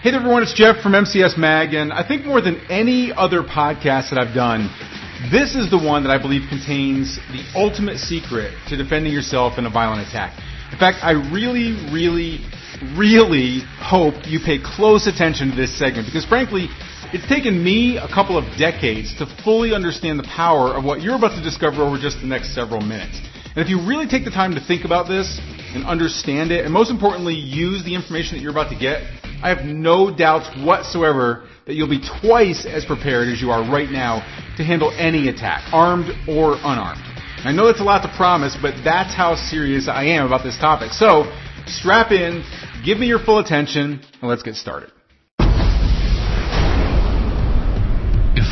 Hey there, everyone. It's Jeff from MCS Mag, and I think more than any other podcast that I've done, this is the one that I believe contains the ultimate secret to defending yourself in a violent attack. In fact, I really, really, really hope you pay close attention to this segment because frankly, it's taken me a couple of decades to fully understand the power of what you're about to discover over just the next several minutes. And if you really take the time to think about this and understand it, and most importantly, use the information that you're about to get, I have no doubts whatsoever that you'll be twice as prepared as you are right now to handle any attack, armed or unarmed. I know that's a lot to promise, but that's how serious I am about this topic. So, strap in, give me your full attention, and let's get started.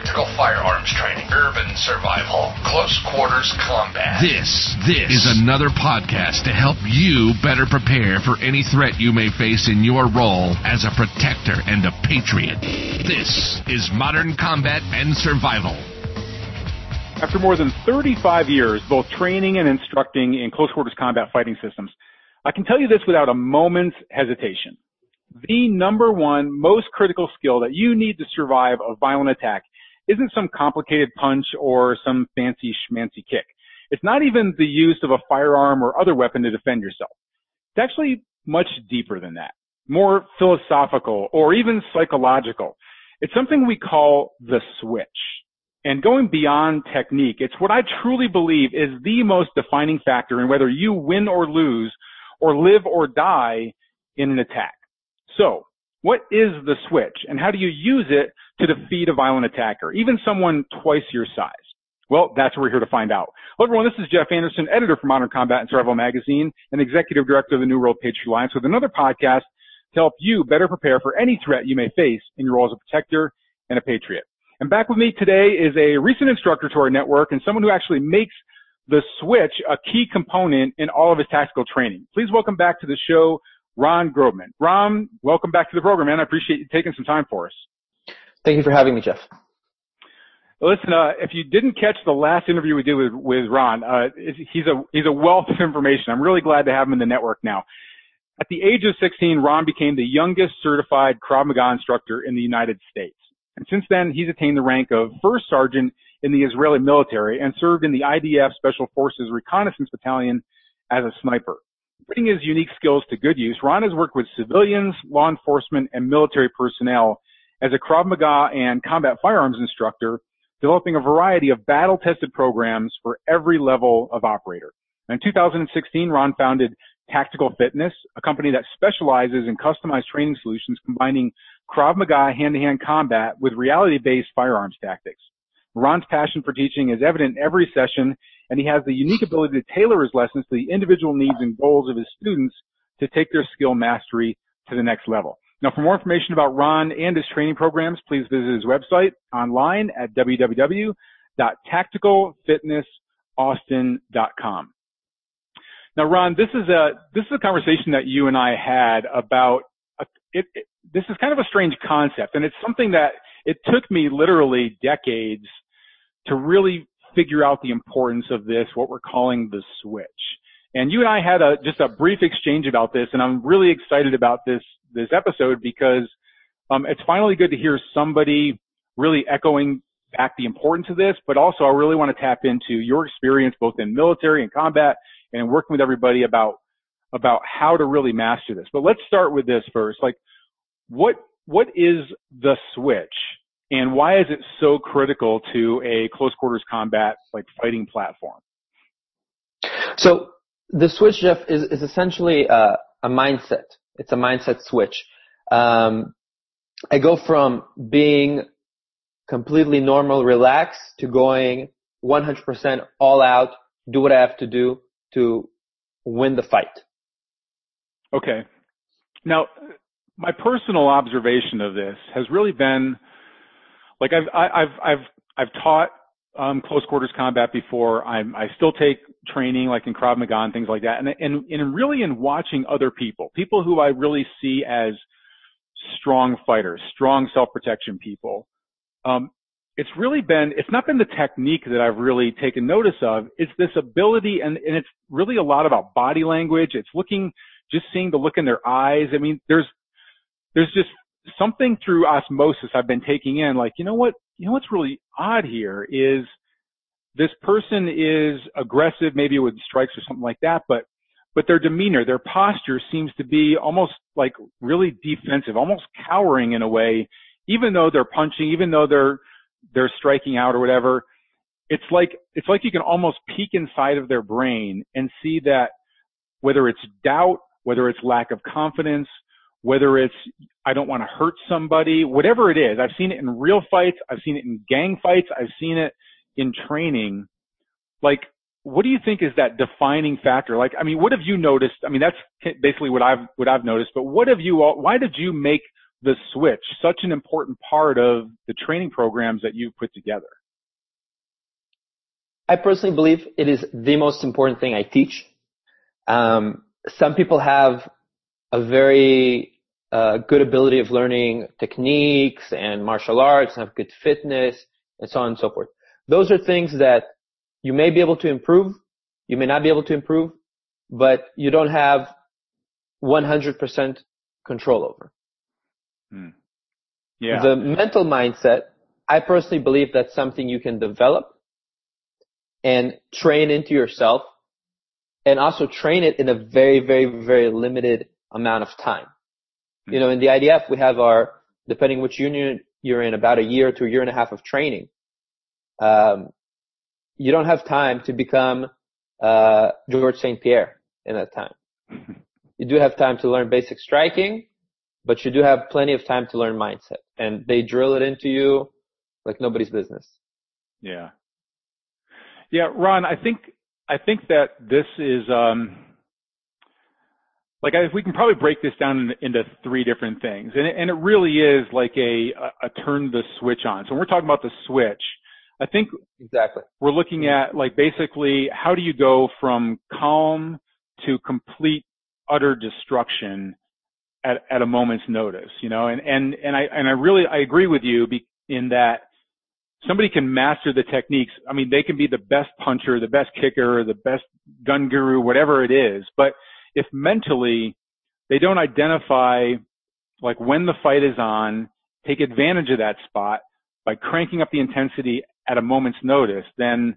Tactical firearms training, urban survival, close quarters combat. This, this is another podcast to help you better prepare for any threat you may face in your role as a protector and a patriot. This is Modern Combat and Survival. After more than 35 years, both training and instructing in close quarters combat fighting systems, I can tell you this without a moment's hesitation. The number one most critical skill that you need to survive a violent attack isn't some complicated punch or some fancy schmancy kick. It's not even the use of a firearm or other weapon to defend yourself. It's actually much deeper than that, more philosophical or even psychological. It's something we call the switch. And going beyond technique, it's what I truly believe is the most defining factor in whether you win or lose or live or die in an attack. So, what is the switch and how do you use it to defeat a violent attacker, even someone twice your size? Well, that's what we're here to find out. Hello everyone, this is Jeff Anderson, editor for Modern Combat and Survival Magazine and executive director of the New World Patriot Alliance with another podcast to help you better prepare for any threat you may face in your role as a protector and a patriot. And back with me today is a recent instructor to our network and someone who actually makes the switch a key component in all of his tactical training. Please welcome back to the show, Ron Grobman. Ron, welcome back to the program, man. I appreciate you taking some time for us. Thank you for having me, Jeff. Listen, uh, if you didn't catch the last interview we did with, with Ron, uh, he's a he's a wealth of information. I'm really glad to have him in the network now. At the age of 16, Ron became the youngest certified Krav Maga instructor in the United States. And since then, he's attained the rank of first sergeant in the Israeli military and served in the IDF Special Forces Reconnaissance Battalion as a sniper. Putting his unique skills to good use, Ron has worked with civilians, law enforcement, and military personnel as a Krav Maga and combat firearms instructor, developing a variety of battle-tested programs for every level of operator. In 2016, Ron founded Tactical Fitness, a company that specializes in customized training solutions combining Krav Maga hand-to-hand combat with reality-based firearms tactics. Ron's passion for teaching is evident in every session, and he has the unique ability to tailor his lessons to the individual needs and goals of his students to take their skill mastery to the next level. Now, for more information about Ron and his training programs, please visit his website online at www.tacticalfitnessaustin.com. Now, Ron, this is a this is a conversation that you and I had about a, it, it, this is kind of a strange concept, and it's something that it took me literally decades to really figure out the importance of this, what we're calling the switch. And you and I had a, just a brief exchange about this, and I'm really excited about this, this episode because, um, it's finally good to hear somebody really echoing back the importance of this, but also I really want to tap into your experience both in military and combat and working with everybody about, about how to really master this. But let's start with this first. Like, what, what is the switch? And why is it so critical to a close quarters combat like fighting platform? So the switch, Jeff, is, is essentially a, a mindset. It's a mindset switch. Um, I go from being completely normal, relaxed to going 100% all out, do what I have to do to win the fight. Okay. Now, my personal observation of this has really been like I've I've I've I've taught um, close quarters combat before. I'm, I still take training like in Krav Maga and things like that. And, and, and really in watching other people, people who I really see as strong fighters, strong self-protection people. Um, it's really been, it's not been the technique that I've really taken notice of. It's this ability and, and it's really a lot about body language. It's looking, just seeing the look in their eyes. I mean, there's, there's just something through osmosis I've been taking in, like, you know what, you know what's really odd here is this person is aggressive, maybe with strikes or something like that, but but their demeanor, their posture seems to be almost like really defensive, almost cowering in a way, even though they're punching, even though they're they're striking out or whatever. It's like it's like you can almost peek inside of their brain and see that whether it's doubt, whether it's lack of confidence, whether it's I don't want to hurt somebody, whatever it is. I've seen it in real fights. I've seen it in gang fights. I've seen it in training. Like, what do you think is that defining factor? Like, I mean, what have you noticed? I mean, that's basically what I've, what I've noticed, but what have you all, why did you make the switch such an important part of the training programs that you've put together? I personally believe it is the most important thing I teach. Um, some people have a very uh, good ability of learning techniques and martial arts and have good fitness and so on and so forth. Those are things that you may be able to improve, you may not be able to improve, but you don't have 100% control over. Hmm. Yeah. The mental mindset, I personally believe that's something you can develop and train into yourself and also train it in a very, very, very limited amount of time. You know, in the IDF, we have our, depending which union you're in, about a year to a year and a half of training. Um, you don't have time to become uh, George St. Pierre in that time. you do have time to learn basic striking, but you do have plenty of time to learn mindset. And they drill it into you like nobody's business. Yeah. Yeah, Ron, I think I think that this is um like if we can probably break this down into three different things, and it, and it really is like a, a a turn the switch on. So when we're talking about the switch, I think exactly we're looking at like basically how do you go from calm to complete utter destruction at, at a moment's notice, you know, and, and, and I, and I really, I agree with you in that somebody can master the techniques. I mean, they can be the best puncher, the best kicker, the best gun guru, whatever it is, but if mentally they don't identify like when the fight is on, take advantage of that spot by cranking up the intensity at a moment's notice, then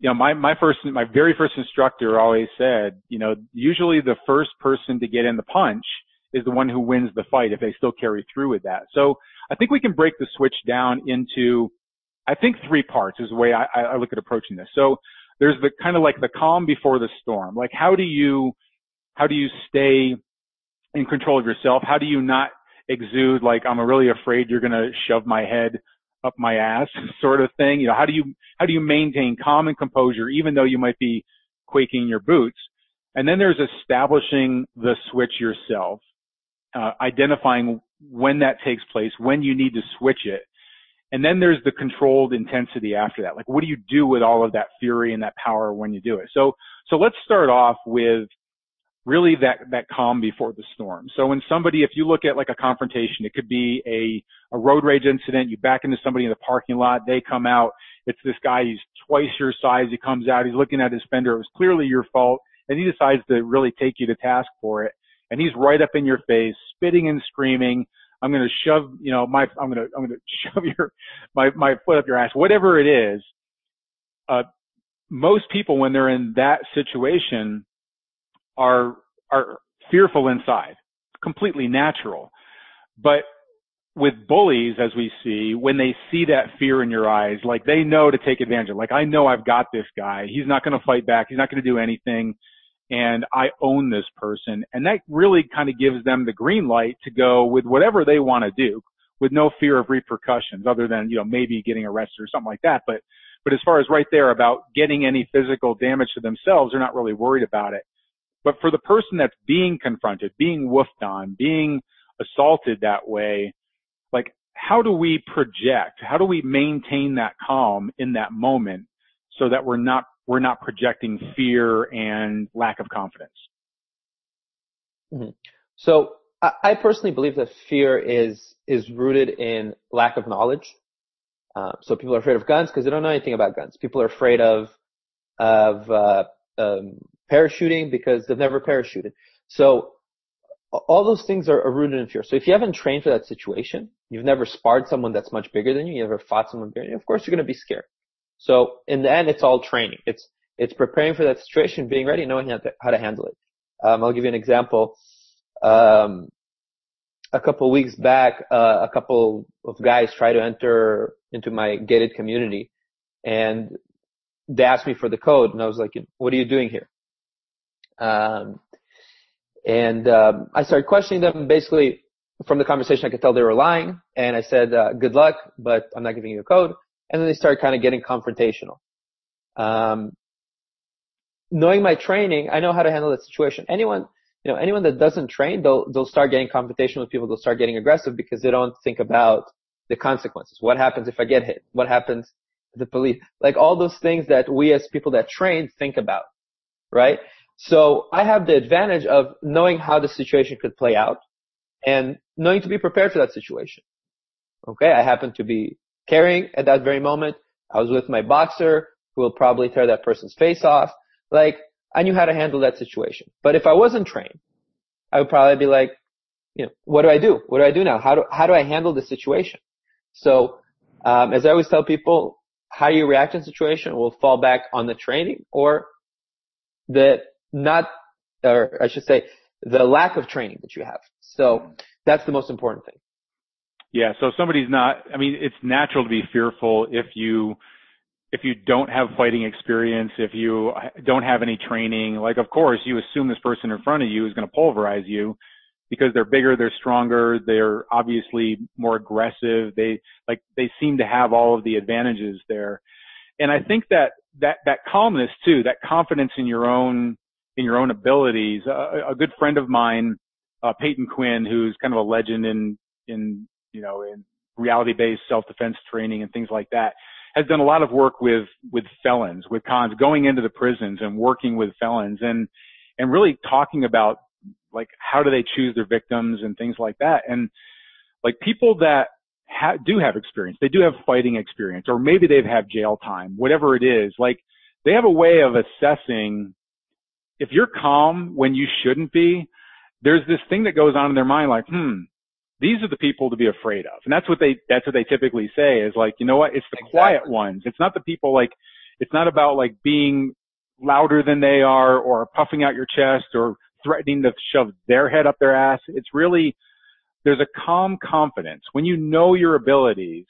you know, my, my first, my very first instructor always said, you know, usually the first person to get in the punch is the one who wins the fight if they still carry through with that. So I think we can break the switch down into, I think three parts is the way I, I look at approaching this. So there's the kind of like the calm before the storm. Like how do you, how do you stay in control of yourself? How do you not exude like I'm really afraid you're going to shove my head up my ass sort of thing? You know, how do you, how do you maintain calm and composure even though you might be quaking your boots? And then there's establishing the switch yourself, uh, identifying when that takes place, when you need to switch it. And then there's the controlled intensity after that. Like, what do you do with all of that fury and that power when you do it? So, so let's start off with really that, that calm before the storm. So when somebody, if you look at like a confrontation, it could be a, a road rage incident, you back into somebody in the parking lot, they come out, it's this guy, he's twice your size, he comes out, he's looking at his fender, it was clearly your fault, and he decides to really take you to task for it. And he's right up in your face, spitting and screaming, I'm gonna shove, you know, my, I'm gonna, I'm gonna shove your, my, my foot up your ass, whatever it is. Uh, most people, when they're in that situation, are are fearful inside, completely natural. But with bullies, as we see, when they see that fear in your eyes, like they know to take advantage of. Like I know I've got this guy. He's not going to fight back. He's not going to do anything. And I own this person. And that really kind of gives them the green light to go with whatever they want to do with no fear of repercussions other than, you know, maybe getting arrested or something like that. But, but as far as right there about getting any physical damage to themselves, they're not really worried about it. But for the person that's being confronted, being woofed on, being assaulted that way, like how do we project? How do we maintain that calm in that moment so that we're not we're not projecting fear and lack of confidence? Mm-hmm. So I, personally believe that fear is is rooted in lack of knowledge. Uh, so people are afraid of guns because they don't know anything about guns. People are afraid of of uh, um, parachuting because they've never parachuted. So all those things are, are, rooted in fear. So if you haven't trained for that situation, you've never sparred someone that's much bigger than you, you never fought someone bigger than you, of course you're going to be scared. So in the end, it's all training. It's, it's preparing for that situation, being ready, knowing how to, how to handle it. Um, I'll give you an example. Um, a couple weeks back, uh, a couple of guys tried to enter into my gated community and they asked me for the code and I was like, what are you doing here? Um, and um, I started questioning them. Basically, from the conversation, I could tell they were lying. And I said, uh, "Good luck, but I'm not giving you a code." And then they started kind of getting confrontational. Um, knowing my training, I know how to handle that situation. Anyone, you know, anyone that doesn't train, they'll they'll start getting confrontational with people. They'll start getting aggressive because they don't think about the consequences. What happens if I get hit? What happens if the police? Like all those things that we as people that train think about, right? So I have the advantage of knowing how the situation could play out and knowing to be prepared for that situation. Okay. I happen to be carrying at that very moment. I was with my boxer who will probably tear that person's face off. Like I knew how to handle that situation. But if I wasn't trained, I would probably be like, you know, what do I do? What do I do now? How do, how do I handle the situation? So, um, as I always tell people, how you react in situation will fall back on the training or the not, or I should say, the lack of training that you have. So mm-hmm. that's the most important thing. Yeah. So somebody's not, I mean, it's natural to be fearful if you, if you don't have fighting experience, if you don't have any training, like of course you assume this person in front of you is going to pulverize you because they're bigger, they're stronger, they're obviously more aggressive. They like they seem to have all of the advantages there. And I think that that that calmness too, that confidence in your own in your own abilities. Uh, a good friend of mine, uh, Peyton Quinn, who's kind of a legend in, in, you know, in reality-based self-defense training and things like that, has done a lot of work with, with felons, with cons, going into the prisons and working with felons and, and really talking about like how do they choose their victims and things like that. And like people that ha- do have experience, they do have fighting experience, or maybe they've had jail time, whatever it is, like they have a way of assessing if you're calm when you shouldn't be, there's this thing that goes on in their mind like, hmm, these are the people to be afraid of. And that's what they, that's what they typically say is like, you know what? It's the exactly. quiet ones. It's not the people like, it's not about like being louder than they are or puffing out your chest or threatening to shove their head up their ass. It's really, there's a calm confidence when you know your abilities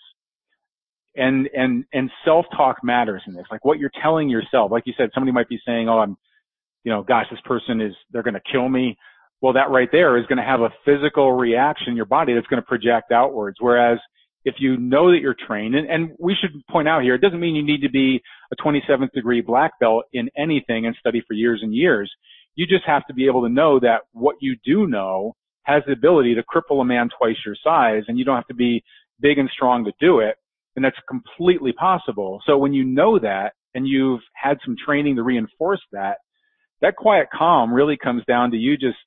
and, and, and self-talk matters in this. Like what you're telling yourself. Like you said, somebody might be saying, oh, I'm, you know, gosh, this person is, they're going to kill me. Well, that right there is going to have a physical reaction in your body that's going to project outwards. Whereas if you know that you're trained, and, and we should point out here, it doesn't mean you need to be a 27th degree black belt in anything and study for years and years. You just have to be able to know that what you do know has the ability to cripple a man twice your size and you don't have to be big and strong to do it. And that's completely possible. So when you know that and you've had some training to reinforce that, that quiet calm really comes down to you just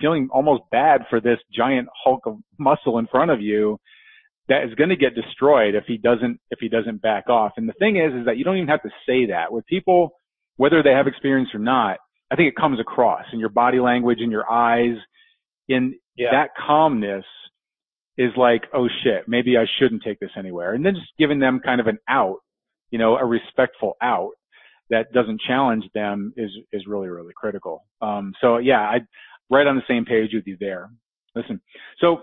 feeling almost bad for this giant hulk of muscle in front of you that is going to get destroyed if he doesn't if he doesn't back off. And the thing is is that you don't even have to say that. With people whether they have experience or not, I think it comes across in your body language in your eyes in yeah. that calmness is like, oh shit, maybe I shouldn't take this anywhere. And then just giving them kind of an out, you know, a respectful out that doesn't challenge them is is really really critical. Um, so yeah, I right on the same page with you there. Listen, so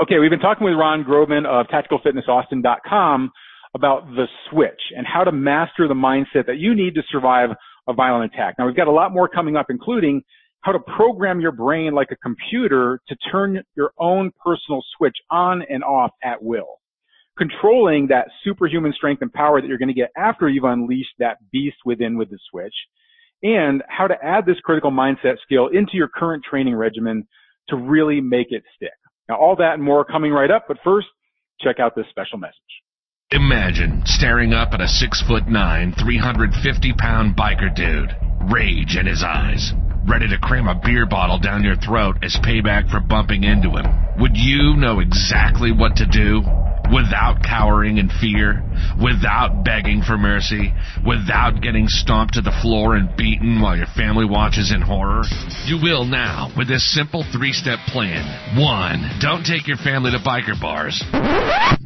okay, we've been talking with Ron Grobman of TacticalFitnessAustin.com about the switch and how to master the mindset that you need to survive a violent attack. Now we've got a lot more coming up, including how to program your brain like a computer to turn your own personal switch on and off at will controlling that superhuman strength and power that you're going to get after you've unleashed that beast within with the switch, and how to add this critical mindset skill into your current training regimen to really make it stick. Now, all that and more coming right up, but first, check out this special message. Imagine staring up at a six foot nine, 350 pound biker dude, rage in his eyes, ready to cram a beer bottle down your throat as payback for bumping into him. Would you know exactly what to do? Without cowering in fear, without begging for mercy, without getting stomped to the floor and beaten while your family watches in horror? You will now with this simple three step plan. One, don't take your family to biker bars.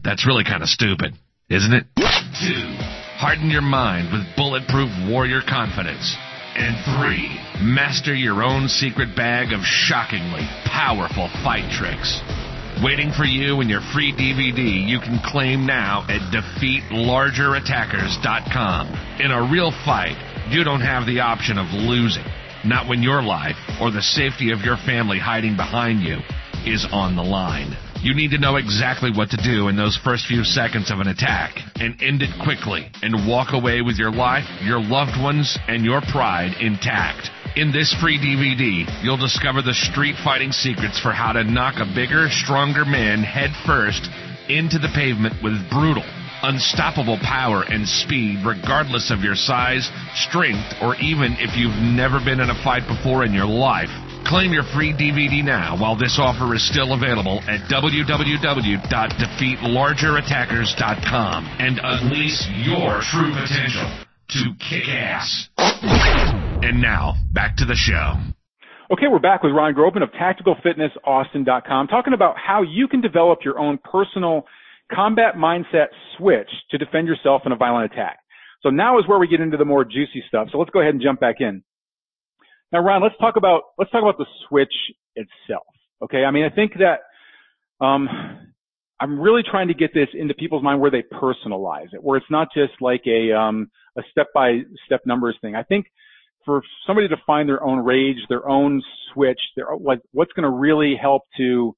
That's really kind of stupid isn't it? Two, harden your mind with bulletproof warrior confidence. And three, master your own secret bag of shockingly powerful fight tricks. Waiting for you in your free DVD you can claim now at defeatlargerattackers.com. In a real fight, you don't have the option of losing. Not when your life or the safety of your family hiding behind you is on the line. You need to know exactly what to do in those first few seconds of an attack and end it quickly and walk away with your life, your loved ones, and your pride intact. In this free DVD, you'll discover the street fighting secrets for how to knock a bigger, stronger man head first into the pavement with brutal, unstoppable power and speed regardless of your size, strength, or even if you've never been in a fight before in your life. Claim your free DVD now while this offer is still available at www.defeatlargerattackers.com and unleash your true potential to kick ass. And now, back to the show. Okay, we're back with Ron Grobman of TacticalFitnessAustin.com talking about how you can develop your own personal combat mindset switch to defend yourself in a violent attack. So now is where we get into the more juicy stuff. So let's go ahead and jump back in. Now, Ron, let's talk about let's talk about the switch itself. Okay, I mean, I think that um, I'm really trying to get this into people's mind where they personalize it, where it's not just like a um, a step by step numbers thing. I think for somebody to find their own rage, their own switch, their like what's going to really help to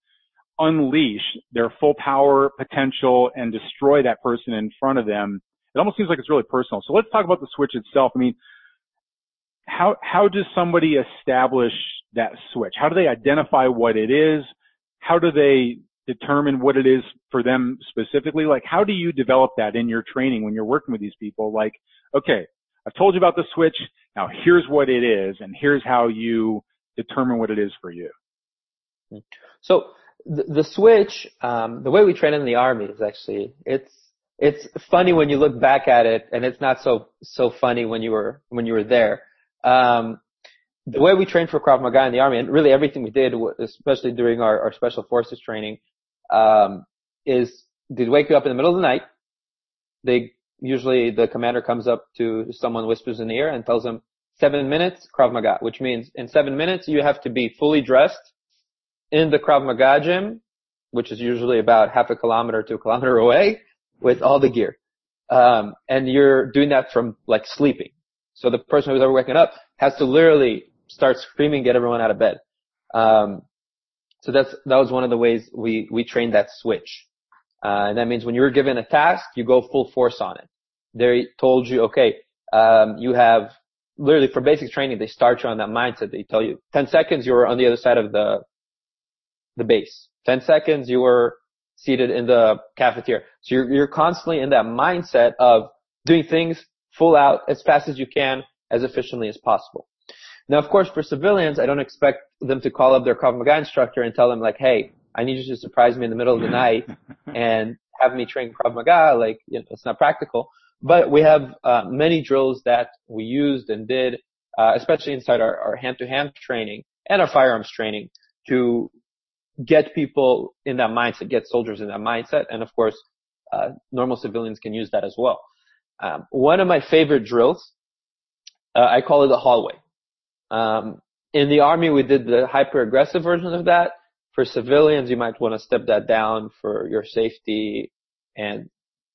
unleash their full power potential and destroy that person in front of them. It almost seems like it's really personal. So let's talk about the switch itself. I mean, how how does somebody establish that switch? How do they identify what it is? How do they determine what it is for them specifically? Like, how do you develop that in your training when you're working with these people? Like, okay, I've told you about the switch. Now here's what it is, and here's how you determine what it is for you. So the, the switch, um, the way we train in the army is actually it's it's funny when you look back at it, and it's not so so funny when you were when you were there. Um, the way we trained for Krav Maga in the army, and really everything we did, especially during our, our special forces training, um, is they'd wake you up in the middle of the night. They usually the commander comes up to someone, whispers in the ear, and tells them seven minutes Krav Maga, which means in seven minutes you have to be fully dressed in the Krav Maga gym, which is usually about half a kilometer to a kilometer away, with all the gear. Um, and you're doing that from like sleeping. So the person who's ever waking up has to literally start screaming, get everyone out of bed. Um, so that's, that was one of the ways we, we trained that switch. Uh, and that means when you're given a task, you go full force on it. They told you, okay, um, you have literally for basic training, they start you on that mindset. They tell you 10 seconds, you were on the other side of the, the base. 10 seconds, you were seated in the cafeteria. So you're, you're constantly in that mindset of doing things full out as fast as you can, as efficiently as possible. Now, of course, for civilians, I don't expect them to call up their Krav Maga instructor and tell them like, hey, I need you to surprise me in the middle of the night and have me train Krav Maga. Like, you know, it's not practical. But we have uh, many drills that we used and did, uh, especially inside our, our hand-to-hand training and our firearms training to get people in that mindset, get soldiers in that mindset. And of course, uh, normal civilians can use that as well. Um, one of my favorite drills, uh, I call it the hallway. Um, in the army, we did the hyper aggressive version of that. For civilians, you might want to step that down for your safety and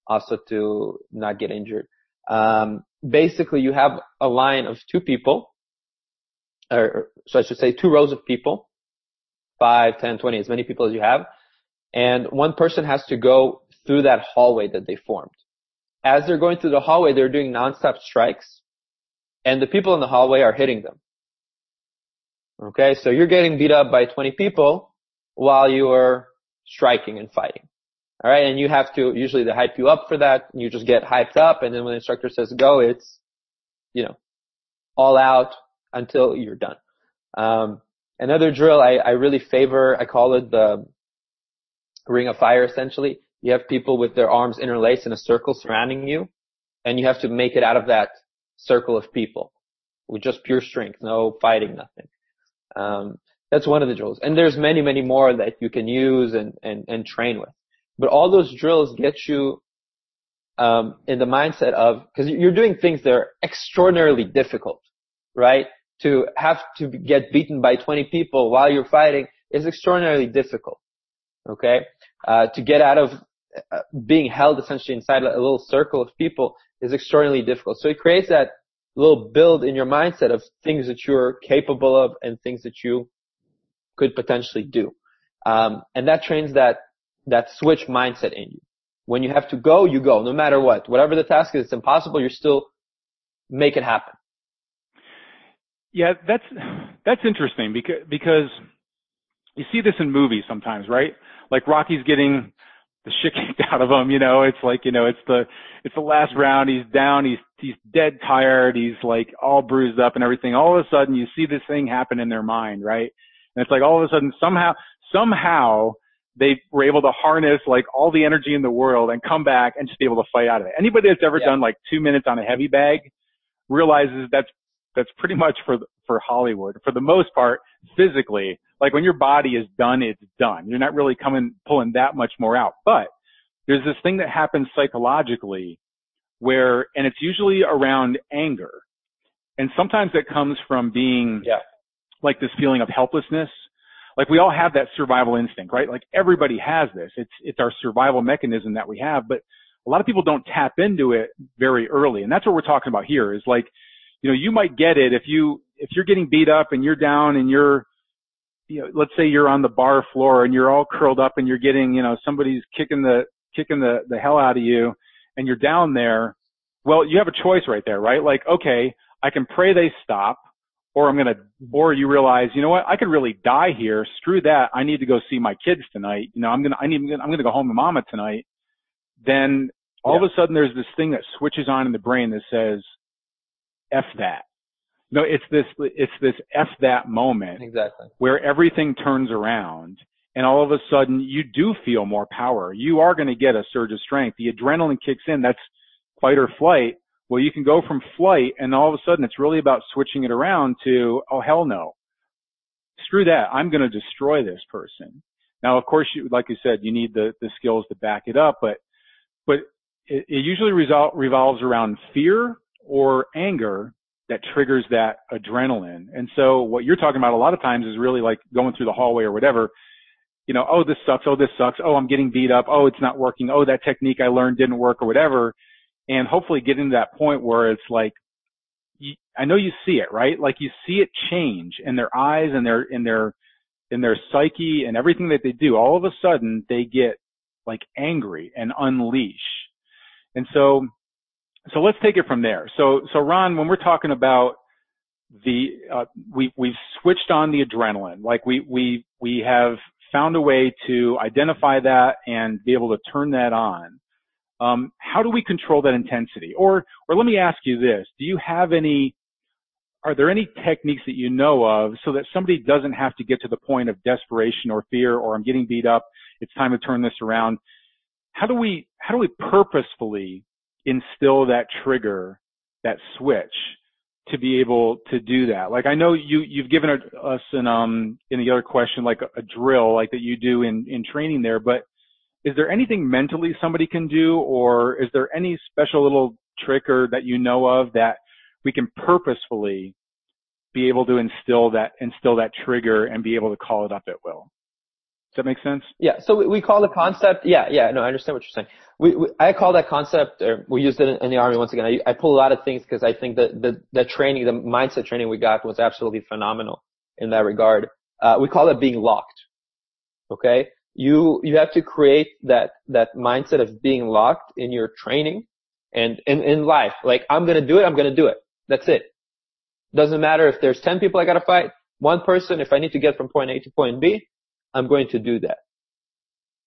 also to not get injured. Um, basically, you have a line of two people, or so I should say two rows of people, five, ten, twenty, as many people as you have, and one person has to go through that hallway that they formed as they're going through the hallway, they're doing nonstop strikes and the people in the hallway are hitting them. Okay. So you're getting beat up by 20 people while you are striking and fighting. All right. And you have to, usually they hype you up for that. You just get hyped up. And then when the instructor says go, it's, you know, all out until you're done. Um, another drill I, I really favor, I call it the ring of fire essentially. You have people with their arms interlaced in a circle surrounding you and you have to make it out of that circle of people with just pure strength, no fighting, nothing. Um, that's one of the drills. And there's many, many more that you can use and, and, and train with. But all those drills get you um, in the mindset of because you're doing things that are extraordinarily difficult, right? To have to get beaten by 20 people while you're fighting is extraordinarily difficult. Okay, uh, to get out of being held essentially inside a little circle of people is extraordinarily difficult. So it creates that little build in your mindset of things that you're capable of and things that you could potentially do. Um, and that trains that that switch mindset in you. When you have to go, you go, no matter what. Whatever the task is, it's impossible, you still make it happen. Yeah, that's that's interesting because because you see this in movies sometimes, right? Like Rocky's getting the shit kicked out of him, you know, it's like, you know, it's the it's the last round, he's down, he's he's dead tired, he's like all bruised up and everything. All of a sudden you see this thing happen in their mind, right? And it's like all of a sudden somehow somehow they were able to harness like all the energy in the world and come back and just be able to fight out of it. Anybody that's ever yeah. done like two minutes on a heavy bag realizes that's that's pretty much for for Hollywood. For the most part, physically, like when your body is done, it's done. You're not really coming pulling that much more out. But there's this thing that happens psychologically where, and it's usually around anger. And sometimes it comes from being yeah. like this feeling of helplessness like we all have that survival instinct, right? Like everybody has this. It's, it's our survival mechanism that we have, but a lot of people don't tap into it very early. And that's what we're talking about here is like, you know, you might get it if you, if you're getting beat up and you're down and you're, you know, let's say you're on the bar floor and you're all curled up and you're getting, you know, somebody's kicking the, kicking the, the hell out of you and you're down there. Well, you have a choice right there, right? Like, okay, I can pray they stop or I'm going to, mm-hmm. or you realize, you know what, I could really die here. Screw that. I need to go see my kids tonight. You know, I'm going to, I need, I'm going to go home to mama tonight. Then all yeah. of a sudden there's this thing that switches on in the brain that says, F that. No, it's this, it's this F that moment. Exactly. Where everything turns around and all of a sudden you do feel more power. You are going to get a surge of strength. The adrenaline kicks in. That's fight or flight. Well, you can go from flight and all of a sudden it's really about switching it around to, oh hell no. Screw that. I'm going to destroy this person. Now, of course, you, like you said, you need the, the skills to back it up, but, but it, it usually resol- revolves around fear or anger that triggers that adrenaline. And so what you're talking about a lot of times is really like going through the hallway or whatever. You know, oh, this sucks. Oh, this sucks. Oh, I'm getting beat up. Oh, it's not working. Oh, that technique I learned didn't work or whatever and hopefully getting to that point where it's like, you, I know you see it, right? Like you see it change in their eyes and their, in their, in their psyche and everything that they do. All of a sudden they get like angry and unleash. And so, so let's take it from there. So, so Ron, when we're talking about the, uh, we, we've switched on the adrenaline, like we, we, we have found a way to identify that and be able to turn that on. Um, how do we control that intensity? Or, or let me ask you this: Do you have any? Are there any techniques that you know of so that somebody doesn't have to get to the point of desperation or fear, or I'm getting beat up, it's time to turn this around? How do we how do we purposefully instill that trigger, that switch, to be able to do that? Like I know you you've given us an um in the other question like a, a drill like that you do in in training there, but is there anything mentally somebody can do or is there any special little trick or that you know of that we can purposefully be able to instill that instill that trigger and be able to call it up at will does that make sense yeah so we, call the concept yeah yeah no i understand what you're saying we, we i call that concept or we used it in the army once again i, I pull a lot of things because i think that the, the training the mindset training we got was absolutely phenomenal in that regard uh, we call it being locked okay you you have to create that that mindset of being locked in your training and in in life. Like I'm gonna do it, I'm gonna do it. That's it. Doesn't matter if there's ten people I gotta fight, one person. If I need to get from point A to point B, I'm going to do that.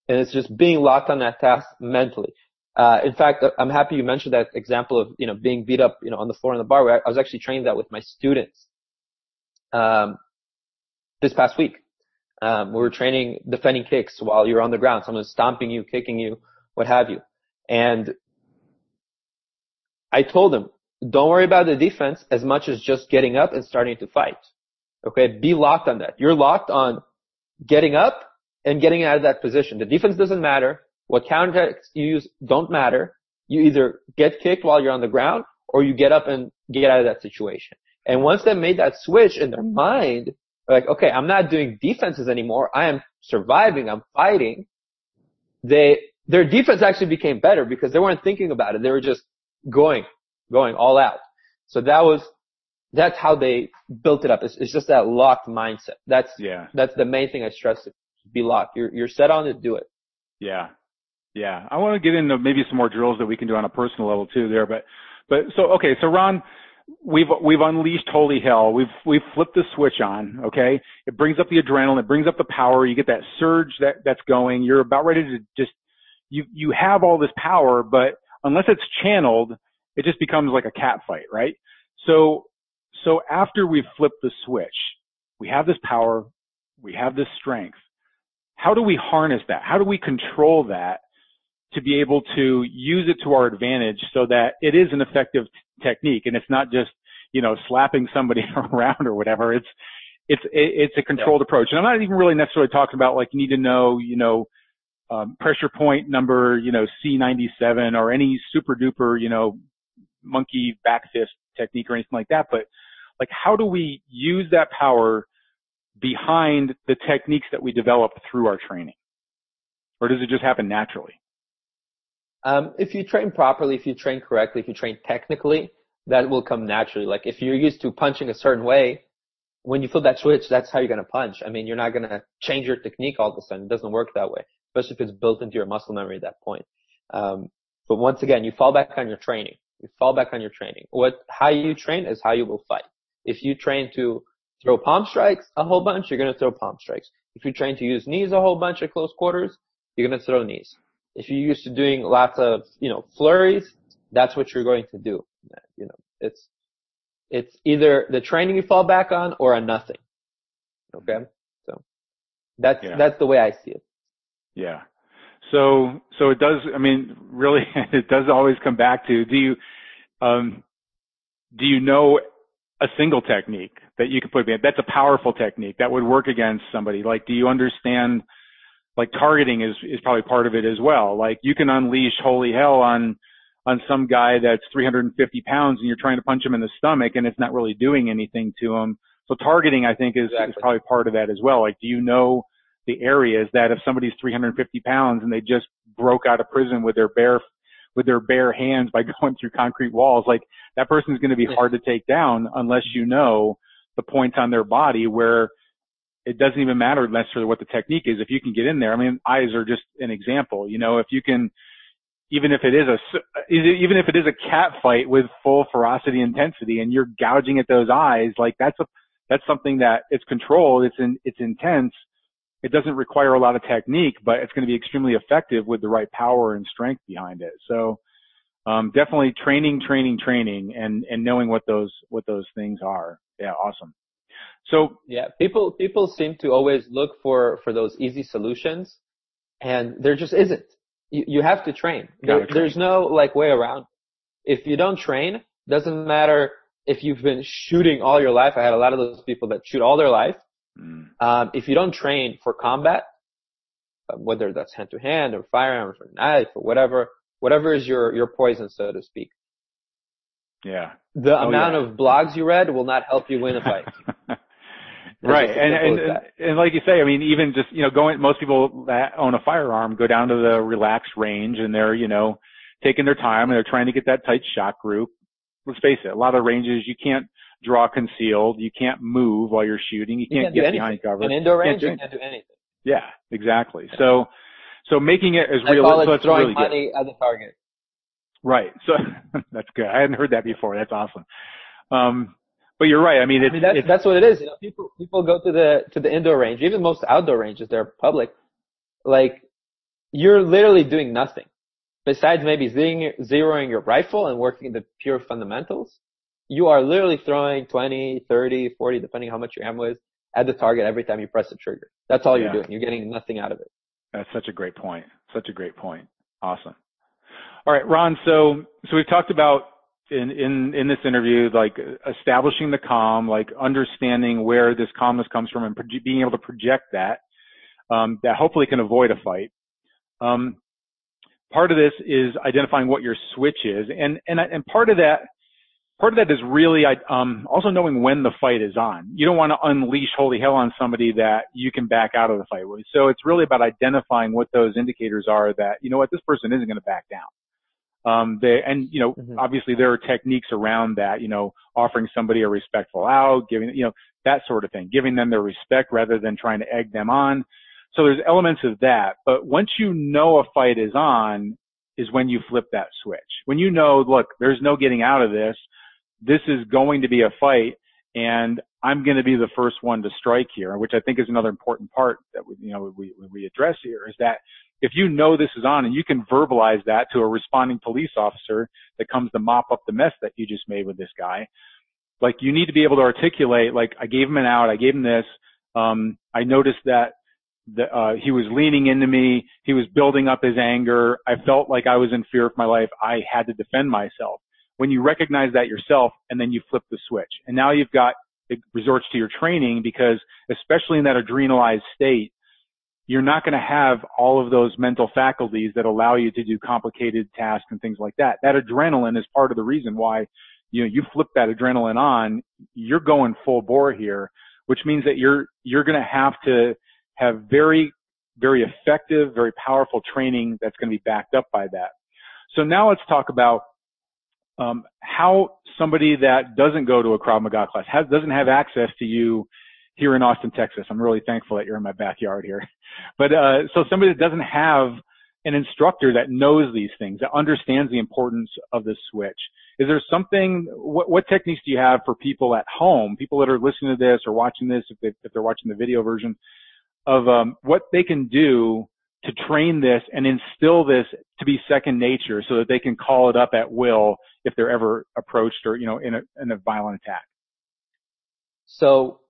And it's just being locked on that task mentally. Uh, in fact, I'm happy you mentioned that example of, you know, being beat up, you know, on the floor in the bar where I was actually training that with my students, um, this past week. Um, we were training defending kicks while you're on the ground. Someone's stomping you, kicking you, what have you. And I told them, don't worry about the defense as much as just getting up and starting to fight. Okay. Be locked on that. You're locked on getting up and getting out of that position. The defense doesn't matter. What counter you use don't matter. You either get kicked while you're on the ground or you get up and get out of that situation. And once they made that switch in their mind, like, okay, I'm not doing defenses anymore. I am surviving. I'm fighting. They, their defense actually became better because they weren't thinking about it. They were just going, going all out. So that was, that's how they built it up. It's, it's just that locked mindset. That's, Yeah. that's the main thing I stress be locked. You're, you're set on to do it. Yeah. Yeah. I want to get into maybe some more drills that we can do on a personal level too there, but, but so, okay. So Ron, we've, we've unleashed holy hell. We've, we've flipped the switch on. Okay. It brings up the adrenaline. It brings up the power. You get that surge that, that's going. You're about ready to just, you, you have all this power, but unless it's channeled, it just becomes like a cat fight, right? So, so after we've flipped the switch, we have this power, we have this strength. How do we harness that? How do we control that to be able to use it to our advantage so that it is an effective t- technique and it's not just, you know, slapping somebody around or whatever. It's, it's, it's a controlled approach. And I'm not even really necessarily talking about like you need to know, you know, um, pressure point number, you know, C97 or any super duper, you know, monkey back fist technique or anything like that. But like, how do we use that power behind the techniques that we develop through our training? Or does it just happen naturally? Um, if you train properly, if you train correctly, if you train technically, that will come naturally. Like if you're used to punching a certain way, when you flip that switch, that's how you're going to punch. I mean, you're not going to change your technique all of a sudden. It doesn't work that way, especially if it's built into your muscle memory at that point. Um, but once again, you fall back on your training. You fall back on your training. What, how you train is how you will fight. If you train to throw palm strikes a whole bunch, you're going to throw palm strikes. If you train to use knees a whole bunch at close quarters, you're going to throw knees. If you're used to doing lots of, you know, flurries, that's what you're going to do. You know, it's, it's either the training you fall back on or a nothing. Okay? So that's, Yeah. that's the way I see it. Yeah. So, so it does, I mean, really, it does always come back to, do you, um, do you know a single technique that you can put? That's a powerful technique that would work against somebody. Like, do you understand, like targeting is, is probably part of it as well. Like you can unleash holy hell on, on some guy that's 350 pounds and you're trying to punch him in the stomach and it's not really doing anything to him. So targeting, I think, is, is probably part of that as well. Like, do you know the areas that if somebody's 350 pounds and they just broke out of prison with their bare with their bare hands by going through concrete walls, like that person's going to be hard to take down unless you know the points on their body where it doesn't even matter necessarily what the technique is. If you can get in there, I mean, eyes are just an example. You know, if you can, even if it is a even if it is a cat fight with full ferocity intensity, and you're gouging at those eyes, like that's a that's something that it's controlled. It's in it's intense. It doesn't require a lot of technique, but it's going to be extremely effective with the right power and strength behind it. So, um, definitely training, training, training, and and knowing what those what those things are. Yeah, awesome. So Yeah, people people seem to always look for for those easy solutions, and there just isn't. You you have to train. There, train. There's no like way around. If you don't train, doesn't matter if you've been shooting all your life. I had a lot of those people that shoot all their life. Mm, Um, if you don't train for combat, uh, whether that's hand to hand or firearms or knife or whatever, whatever is your your poison, so to speak, yeah. the Oh, amount yeah. of blogs you read will not help you win a fight. right. And, and, and, and like you say, I mean, even just, you know, going, most people that own a firearm go down to the relaxed range and they're, you know, taking their time and they're trying to get that tight shot group. Let's face it, a lot of ranges you can't draw concealed. You can't move while you're shooting. You You can't can't get behind cover. In indoor range, you can't do anything. Yeah, exactly. So, so making it as I real call so throwing really good. money at the target. Right. So that's good. I hadn't heard that before. That's awesome. Um, but you're right. I mean, I it's, mean, that's, it's that's what it is. You know, people, people go to the, to the indoor range, even most outdoor ranges, they're public. Like, you're literally doing nothing. Besides maybe zeroing your rifle and working the pure fundamentals, you are literally throwing 20, 30, 40, depending how much your ammo is, at the target every time you press the trigger. That's all you're doing. You're getting nothing out of it. That's such a great point. Such a great point. Awesome. All right, Ron. So, so we've talked about in, in, in this interview, like establishing the calm, like understanding where this calmness comes from and pro- being able to project that, um, that hopefully can avoid a fight. Um, part of this is identifying what your switch is. And, and, and part of that, part of that is really, um, also knowing when the fight is on. You don't want to unleash holy hell on somebody that you can back out of the fight with. So it's really about identifying what those indicators are that, you know what, this person isn't going to back down. Um, they, and, you know, mm-hmm. obviously there are techniques around that, you know, offering somebody a respectful out, giving, you know, that sort of thing, giving them their respect rather than trying to egg them on. So there's elements of that. But once you know a fight is on is when you flip that switch. When you know, look, there's no getting out of this. This is going to be a fight and I'm going to be the first one to strike here, which I think is another important part that we, you know, we, we address here is that if you know this is on and you can verbalize that to a responding police officer that comes to mop up the mess that you just made with this guy, like you need to be able to articulate, like I gave him an out, I gave him this, um, I noticed that the, uh, he was leaning into me, he was building up his anger, I felt like I was in fear of my life, I had to defend myself. When you recognize that yourself and then you flip the switch and now you've got it resorts to your training because especially in that adrenalized state, you're not going to have all of those mental faculties that allow you to do complicated tasks and things like that. That adrenaline is part of the reason why you know you flip that adrenaline on. You're going full bore here, which means that you're you're going to have to have very very effective, very powerful training that's going to be backed up by that. So now let's talk about um, how somebody that doesn't go to a Krav Maga class has, doesn't have access to you here in Austin, Texas. I'm really thankful that you're in my backyard here. But uh, so somebody that doesn't have an instructor that knows these things, that understands the importance of the switch. Is there something? What, what techniques do you have for people at home, people that are listening to this or watching this, if, they, if they're watching the video version, of um, what they can do to train this and instill this to be second nature, so that they can call it up at will if they're ever approached or you know in a in a violent attack. So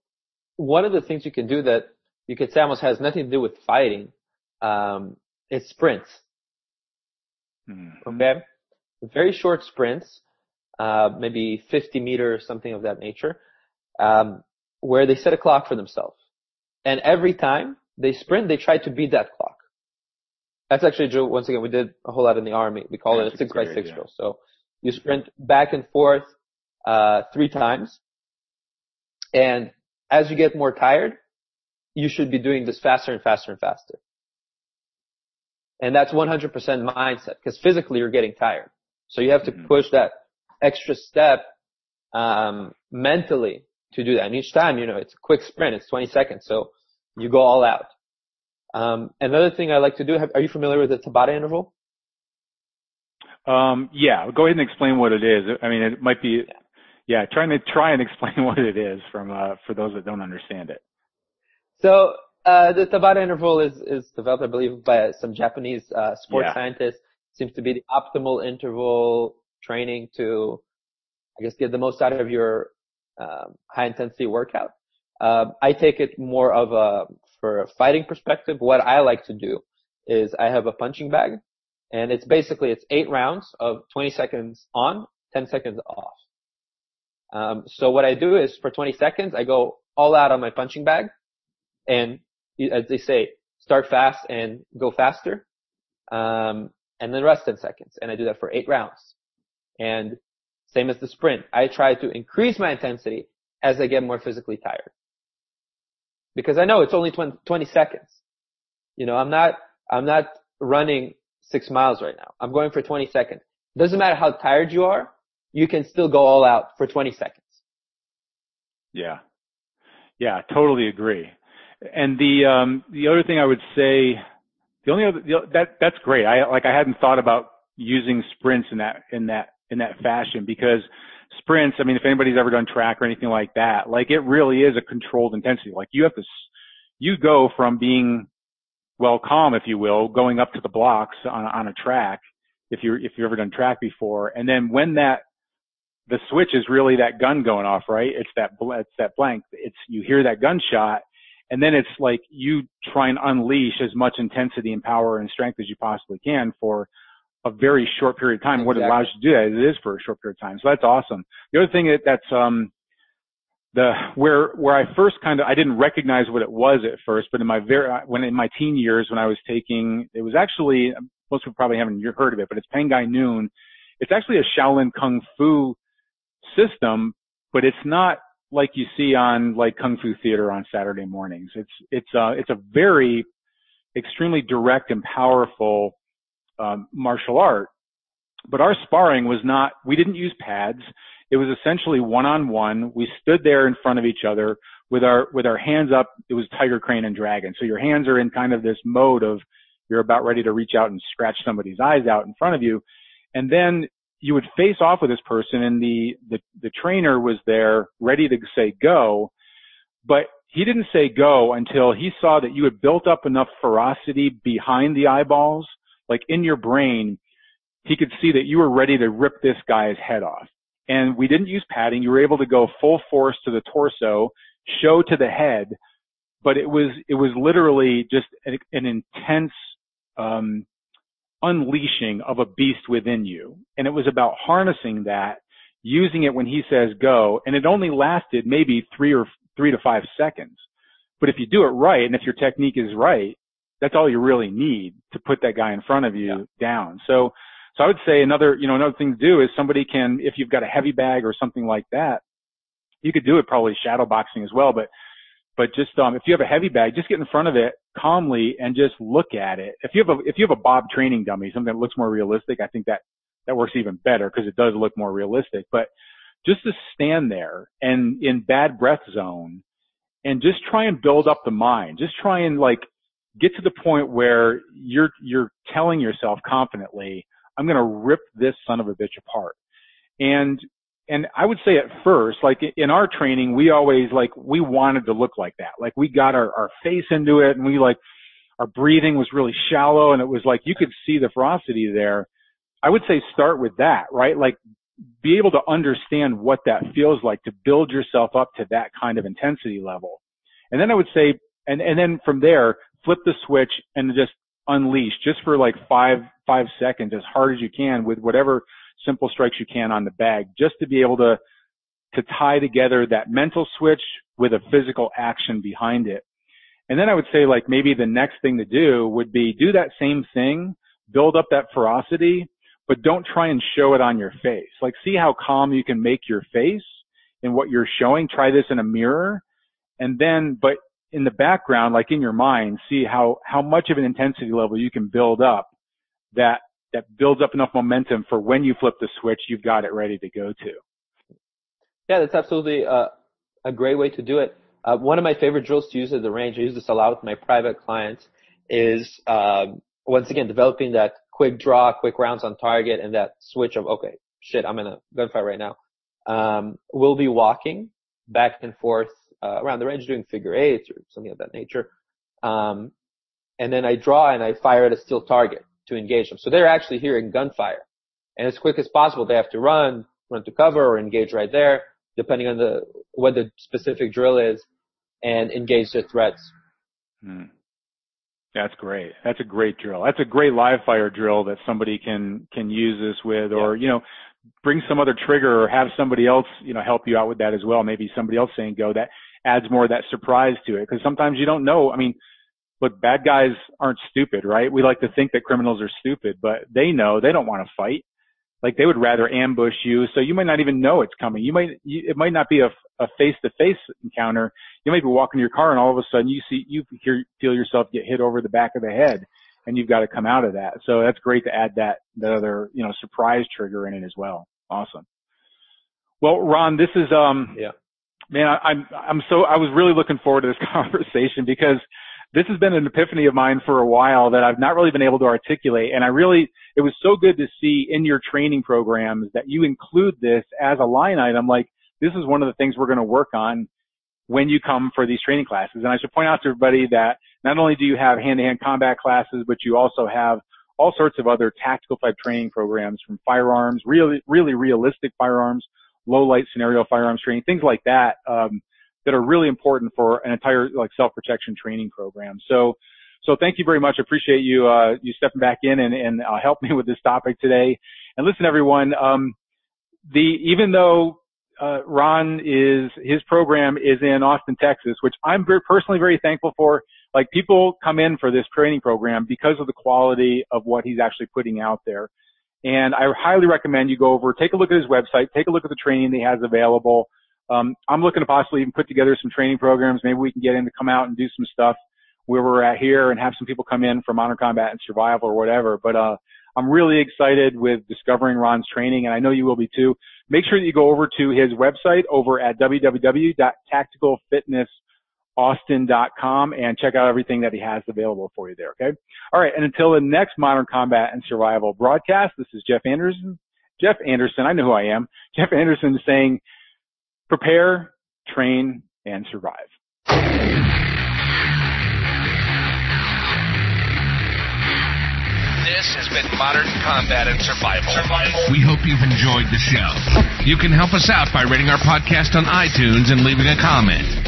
one of the things you can do that you could say almost has nothing to do with fighting um, is sprints. Mm-hmm. Okay, very short sprints, uh, maybe 50 meters, something of that nature, um, where they set a clock for themselves, and every time they sprint, they try to beat that clock. That's actually Joe. Once again, we did a whole lot in the army. We call That's it a six by six drill. So you sprint back and forth uh, three times, and as you get more tired, you should be doing this faster and faster and faster. And that's 100% mindset because physically you're getting tired. So you have to mm-hmm. push that extra step, um, mentally to do that. And each time, you know, it's a quick sprint. It's 20 seconds. So you go all out. Um, another thing I like to do, have, are you familiar with the Tabata interval? Um, yeah, go ahead and explain what it is. I mean, it might be, yeah trying to try and explain what it is from uh, for those that don't understand it. So uh, the Tabata interval is is developed, I believe, by some Japanese uh, sports yeah. scientists. Seems to be the optimal interval training to, I guess, get the most out of your um, high intensity workout. Um, I take it more of a for a fighting perspective. What I like to do is I have a punching bag, and it's basically it's eight rounds of 20 seconds on, 10 seconds off. Um, so what I do is for 20 seconds, I go all out on my punching bag and as they say, start fast and go faster. Um, and then rest 10 seconds. And I do that for eight rounds. And same as the sprint, I try to increase my intensity as I get more physically tired. Because I know it's only 20, 20 seconds. You know, I'm not, I'm not running six miles right now. I'm going for 20 seconds. Doesn't matter how tired you are you can still go all out for 20 seconds. Yeah. Yeah, totally agree. And the um the other thing I would say the only other the, that that's great. I like I hadn't thought about using sprints in that in that in that fashion because sprints, I mean if anybody's ever done track or anything like that, like it really is a controlled intensity. Like you have to you go from being well, calm, if you will, going up to the blocks on, on a track, if you're, if you've ever done track before. And then when that, the switch is really that gun going off, right? It's that, it's that blank. It's, you hear that gunshot and then it's like you try and unleash as much intensity and power and strength as you possibly can for a very short period of time. Exactly. What allows you to do that, it is for a short period of time. So that's awesome. The other thing that, that's, um, the where where I first kind of I didn't recognize what it was at first, but in my very when in my teen years when I was taking it was actually most people probably haven't heard of it, but it's Pangai Noon. It's actually a Shaolin Kung Fu system, but it's not like you see on like Kung Fu theater on Saturday mornings. It's it's uh it's a very extremely direct and powerful um, martial art. But our sparring was not. We didn't use pads. It was essentially one on one. We stood there in front of each other with our, with our hands up. It was tiger, crane, and dragon. So your hands are in kind of this mode of you're about ready to reach out and scratch somebody's eyes out in front of you. And then you would face off with this person and the, the, the trainer was there ready to say go, but he didn't say go until he saw that you had built up enough ferocity behind the eyeballs, like in your brain, he could see that you were ready to rip this guy's head off and we didn't use padding. You were able to go full force to the torso, show to the head, but it was it was literally just an, an intense um, unleashing of a beast within you, and it was about harnessing that, using it when he says go, and it only lasted maybe three or three to five seconds. But if you do it right, and if your technique is right, that's all you really need to put that guy in front of you yeah. down. So so I would say another, you know, another thing to do is somebody can, if you've got a heavy bag or something like that, you could do it probably shadow boxing as well, but, but just, um, if you have a heavy bag, just get in front of it calmly and just look at it. If you have a, if you have a Bob training dummy, something that looks more realistic, I think that, that works even better because it does look more realistic, but just to stand there and in bad breath zone and just try and build up the mind. Just try and like get to the point where you're, you're telling yourself confidently, I'm going to rip this son of a bitch apart. And, and I would say at first, like in our training, we always like, we wanted to look like that. Like we got our, our face into it and we like, our breathing was really shallow and it was like, you could see the ferocity there. I would say start with that, right? Like be able to understand what that feels like to build yourself up to that kind of intensity level. And then I would say, and, and then from there, flip the switch and just unleash just for like five, five seconds as hard as you can with whatever simple strikes you can on the bag just to be able to, to tie together that mental switch with a physical action behind it. And then I would say like maybe the next thing to do would be do that same thing, build up that ferocity, but don't try and show it on your face. Like see how calm you can make your face in what you're showing. Try this in a mirror. And then, but in the background, like in your mind, see how, how much of an intensity level you can build up that, that builds up enough momentum for when you flip the switch, you've got it ready to go to. Yeah, that's absolutely uh, a great way to do it. Uh, one of my favorite drills to use at the range, I use this a lot with my private clients, is um, once again developing that quick draw, quick rounds on target, and that switch of okay, shit, I'm in a gunfight right now. Um, we'll be walking back and forth uh, around the range doing figure eights or something of that nature. Um, and then I draw and I fire at a still target to engage them. So they're actually hearing gunfire. And as quick as possible, they have to run, run to cover or engage right there, depending on the, what the specific drill is and engage the threats. Hmm. That's great. That's a great drill. That's a great live fire drill that somebody can, can use this with or, yeah. you know, bring some other trigger or have somebody else, you know, help you out with that as well. Maybe somebody else saying go that adds more of that surprise to it because sometimes you don't know. I mean, look, bad guys aren't stupid, right? We like to think that criminals are stupid, but they know they don't want to fight. Like they would rather ambush you, so you might not even know it's coming. You might, you, it might not be a, face-to-face encounter. You might be walking your car, and all of a sudden you see, you hear, feel yourself get hit over the back of the head, and you've got to come out of that. So that's great to add that that other, you know, surprise trigger in it as well. Awesome. Well, Ron, this is um, yeah man, I, I'm I'm so I was really looking forward to this conversation because this has been an epiphany of mine for a while that I've not really been able to articulate. And I really, it was so good to see in your training programs that you include this as a line item. Like this is one of the things we're going to work on when you come for these training classes. And I should point out to everybody that not only do you have hand-to-hand combat classes, but you also have all sorts of other tactical type training programs from firearms, really, really realistic firearms, low light scenario firearms training, things like that, um, that are really important for an entire like self-protection training program. So, so thank you very much. I appreciate you, uh, you stepping back in and, and uh, help me with this topic today. And listen, everyone, um, the, even though, uh, Ron is, his program is in Austin, Texas, which I'm very personally very thankful for. Like people come in for this training program because of the quality of what he's actually putting out there. And I highly recommend you go over, take a look at his website, take a look at the training that he has available. Um, I'm looking to possibly even put together some training programs. Maybe we can get him to come out and do some stuff where we're at here and have some people come in from modern combat and survival or whatever. But, uh, I'm really excited with discovering Ron's training and I know you will be too. Make sure that you go over to his website over at www.tacticalfitnessaustin.com and check out everything that he has available for you there. Okay. All right. And until the next modern combat and survival broadcast, this is Jeff Anderson. Jeff Anderson. I know who I am. Jeff Anderson is saying, prepare, train, and survive. This has been Modern Combat and Survival. Survival. We hope you've enjoyed the show. You can help us out by rating our podcast on iTunes and leaving a comment.